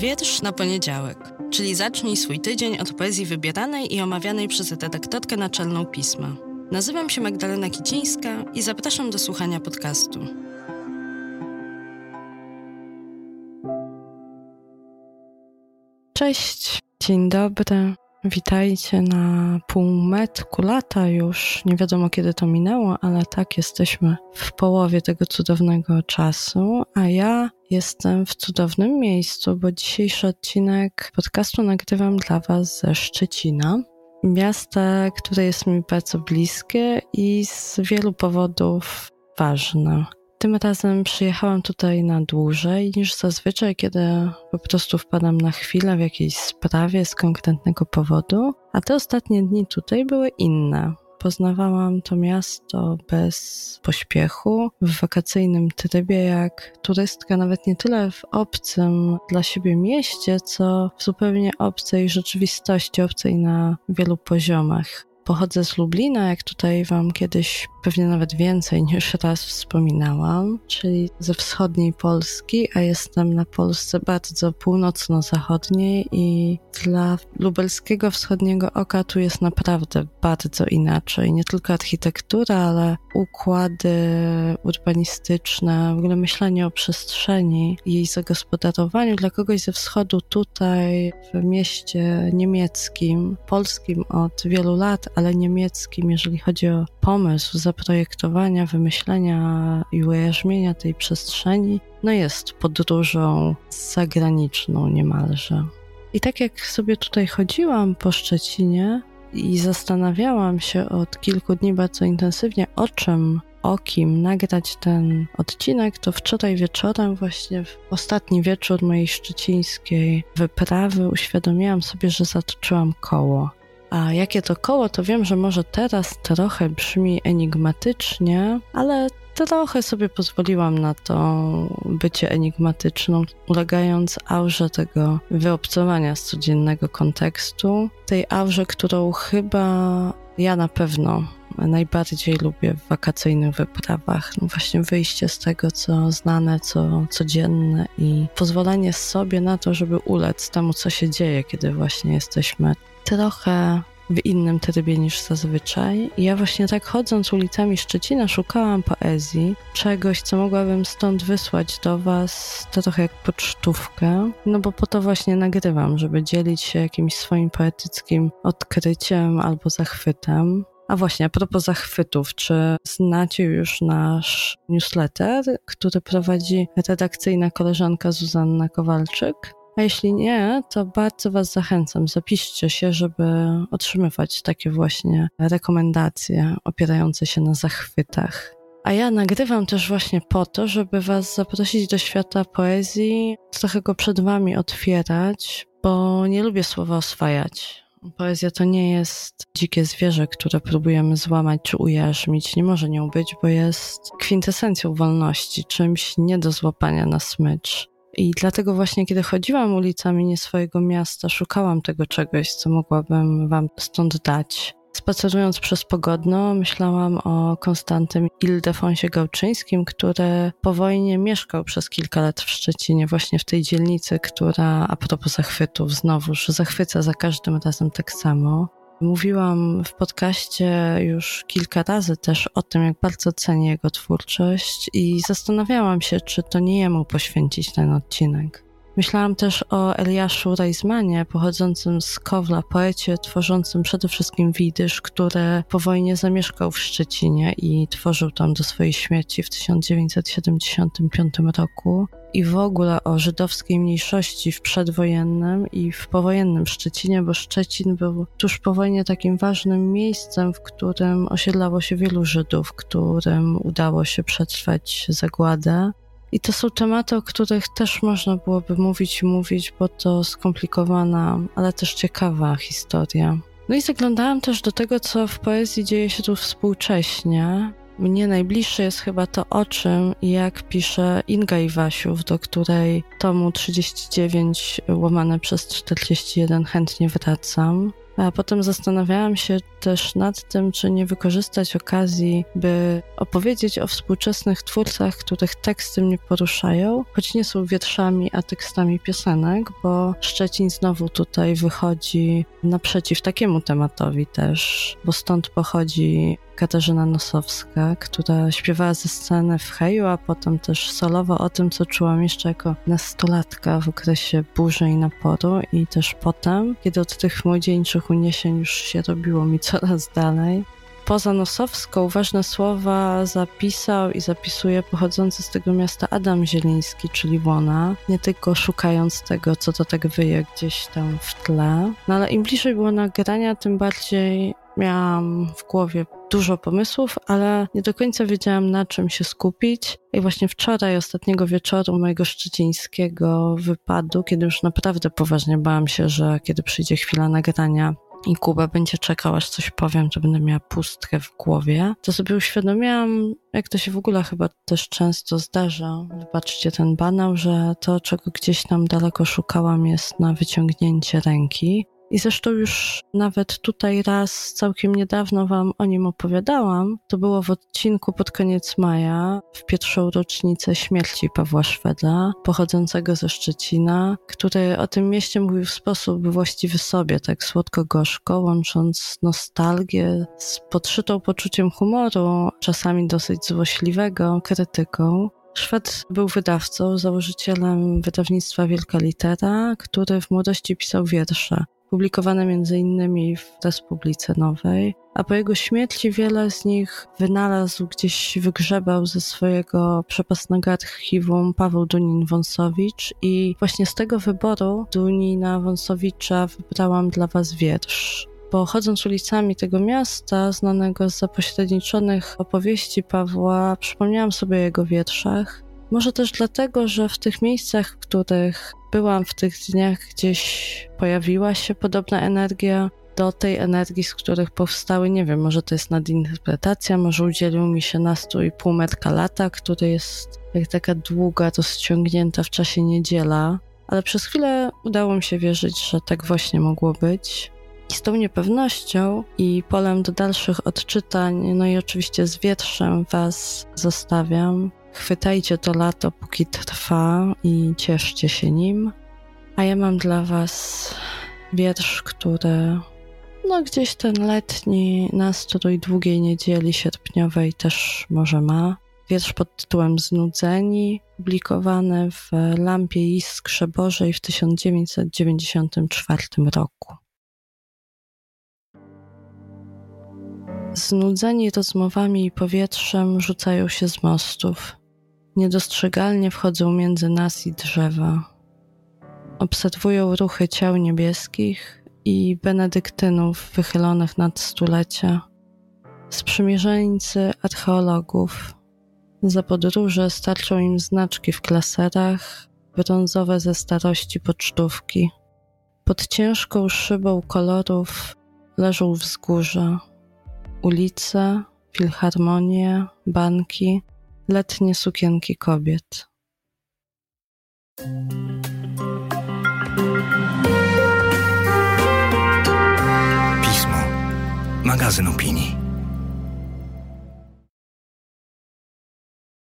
Wiersz na poniedziałek, czyli zacznij swój tydzień od poezji wybieranej i omawianej przez redaktorkę naczelną pisma. Nazywam się Magdalena Kicińska i zapraszam do słuchania podcastu. Cześć, dzień dobry. Witajcie na półmetku lata już. Nie wiadomo kiedy to minęło, ale tak jesteśmy w połowie tego cudownego czasu, a ja jestem w cudownym miejscu, bo dzisiejszy odcinek podcastu nagrywam dla Was ze Szczecina. Miasta, które jest mi bardzo bliskie i z wielu powodów ważne. Tym razem przyjechałam tutaj na dłużej niż zazwyczaj, kiedy po prostu wpadam na chwilę w jakiejś sprawie z konkretnego powodu, a te ostatnie dni tutaj były inne. Poznawałam to miasto bez pośpiechu, w wakacyjnym trybie, jak turystka, nawet nie tyle w obcym dla siebie mieście, co w zupełnie obcej rzeczywistości, obcej na wielu poziomach. Pochodzę z Lublina, jak tutaj Wam kiedyś pewnie nawet więcej niż raz wspominałam, czyli ze wschodniej Polski, a jestem na Polsce bardzo północno-zachodniej i dla lubelskiego wschodniego oka tu jest naprawdę bardzo inaczej. Nie tylko architektura, ale układy urbanistyczne, w ogóle myślenie o przestrzeni i jej zagospodarowaniu. Dla kogoś ze wschodu tutaj w mieście niemieckim, polskim od wielu lat, ale niemieckim, jeżeli chodzi o pomysł, zaprojektowania, wymyślenia i ujarzmienia tej przestrzeni, no jest podróżą zagraniczną niemalże. I tak jak sobie tutaj chodziłam po Szczecinie i zastanawiałam się od kilku dni bardzo intensywnie, o czym, o kim nagrać ten odcinek, to wczoraj wieczorem, właśnie w ostatni wieczór mojej szczecińskiej wyprawy, uświadomiłam sobie, że zatoczyłam koło. A jakie to koło, to wiem, że może teraz trochę brzmi enigmatycznie, ale trochę sobie pozwoliłam na to bycie enigmatyczną, ulegając aurze tego wyobcowania z codziennego kontekstu, tej aurze, którą chyba ja na pewno najbardziej lubię w wakacyjnych wyprawach. No właśnie wyjście z tego, co znane, co codzienne i pozwolenie sobie na to, żeby ulec temu, co się dzieje, kiedy właśnie jesteśmy trochę w innym trybie niż zazwyczaj. Ja właśnie tak chodząc ulicami Szczecina szukałam poezji, czegoś, co mogłabym stąd wysłać do Was trochę jak pocztówkę, no bo po to właśnie nagrywam, żeby dzielić się jakimś swoim poetyckim odkryciem albo zachwytem. A właśnie, a propos zachwytów, czy znacie już nasz newsletter, który prowadzi redakcyjna koleżanka Zuzanna Kowalczyk? A jeśli nie, to bardzo Was zachęcam. Zapiszcie się, żeby otrzymywać takie właśnie rekomendacje opierające się na zachwytach. A ja nagrywam też właśnie po to, żeby Was zaprosić do świata poezji, trochę go przed Wami otwierać, bo nie lubię słowa oswajać. Poezja to nie jest dzikie zwierzę, które próbujemy złamać czy ujarzmić. Nie może nią być, bo jest kwintesencją wolności, czymś nie do złapania na smycz. I dlatego właśnie, kiedy chodziłam ulicami nie swojego miasta, szukałam tego czegoś, co mogłabym wam stąd dać. Spacerując przez Pogodno, myślałam o Konstantym Ildefonsie Gałczyńskim, który po wojnie mieszkał przez kilka lat w Szczecinie, właśnie w tej dzielnicy, która, a propos zachwytów, znowuż zachwyca za każdym razem tak samo. Mówiłam w podcaście już kilka razy też o tym, jak bardzo cenię jego twórczość i zastanawiałam się, czy to nie jemu poświęcić ten odcinek. Myślałam też o Eliaszu Reismanie, pochodzącym z Kowla, poecie tworzącym przede wszystkim widysz, który po wojnie zamieszkał w Szczecinie i tworzył tam do swojej śmierci w 1975 roku. I w ogóle o żydowskiej mniejszości w przedwojennym i w powojennym Szczecinie, bo Szczecin był tuż po wojnie takim ważnym miejscem, w którym osiedlało się wielu Żydów, którym udało się przetrwać zagładę. I to są tematy, o których też można byłoby mówić i mówić, bo to skomplikowana, ale też ciekawa historia. No i zaglądałam też do tego, co w poezji dzieje się tu współcześnie. Mnie najbliższe jest chyba to, o czym i jak pisze Inga Iwasiów, do której tomu 39 łamane przez 41 chętnie wracam. A potem zastanawiałam się też nad tym, czy nie wykorzystać okazji, by opowiedzieć o współczesnych twórcach, których teksty mnie poruszają, choć nie są wierszami, a tekstami piosenek, bo Szczecin znowu tutaj wychodzi naprzeciw takiemu tematowi też, bo stąd pochodzi Katarzyna Nosowska, która śpiewała ze sceny w Heju, a potem też solowo o tym, co czułam jeszcze jako nastolatka w okresie burzy i naporu i też potem, kiedy od tych młodzieńczych uniesień już się robiło mi coraz dalej. Poza Nosowską ważne słowa zapisał i zapisuje pochodzący z tego miasta Adam Zieliński, czyli Łona, nie tylko szukając tego, co to tak wyje gdzieś tam w tle. No ale im bliżej było nagrania, tym bardziej miałam w głowie dużo pomysłów, ale nie do końca wiedziałam na czym się skupić. I właśnie wczoraj, ostatniego wieczoru mojego szczecińskiego wypadu, kiedy już naprawdę poważnie bałam się, że kiedy przyjdzie chwila nagrania, i Kuba będzie czekał, aż coś powiem, to będę miała pustkę w głowie, to sobie uświadomiłam, jak to się w ogóle chyba też często zdarza. Wybaczcie ten banał, że to, czego gdzieś tam daleko szukałam, jest na wyciągnięcie ręki. I zresztą już nawet tutaj raz całkiem niedawno Wam o nim opowiadałam. To było w odcinku pod koniec maja, w pierwszą rocznicę śmierci Pawła Szweda, pochodzącego ze Szczecina, który o tym mieście mówił w sposób właściwy sobie, tak słodko-gorzko, łącząc nostalgię z podszytą poczuciem humoru, czasami dosyć złośliwego, krytyką. Szwed był wydawcą, założycielem wydawnictwa Wielka Litera, który w młodości pisał wiersze publikowane m.in. w Republice Nowej, a po jego śmierci wiele z nich wynalazł, gdzieś wygrzebał ze swojego przepasnego archiwum Paweł Dunin-Wąsowicz i właśnie z tego wyboru Dunina Wąsowicza wybrałam dla was wiersz. Bo chodząc ulicami tego miasta, znanego z zapośredniczonych opowieści Pawła, przypomniałam sobie o jego wierszach. Może też dlatego, że w tych miejscach, w których byłam w tych dniach, gdzieś pojawiła się podobna energia do tej energii, z których powstały, nie wiem, może to jest nadinterpretacja, może udzielił mi się nastrój półmetka lata, który jest jak taka długa, rozciągnięta w czasie niedziela, ale przez chwilę udało mi się wierzyć, że tak właśnie mogło być. I z tą niepewnością i polem do dalszych odczytań, no i oczywiście z wietrzem Was zostawiam. Chwytajcie to lato, póki trwa i cieszcie się nim. A ja mam dla Was wiersz, który no gdzieś ten letni nastrój długiej niedzieli sierpniowej też może ma. Wiersz pod tytułem Znudzeni, publikowany w Lampie Iskrze Bożej w 1994 roku. Znudzeni rozmowami i powietrzem rzucają się z mostów. Niedostrzegalnie wchodzą między nas i drzewa. Obserwują ruchy ciał niebieskich i benedyktynów wychylonych nad stulecia, sprzymierzeńcy archeologów. Za podróże starczą im znaczki w klaserach, brązowe ze starości pocztówki. Pod ciężką szybą kolorów leżą wzgórza, ulice, filharmonie, banki, letnie sukienki kobiet. Pismo. Magazyn opinii.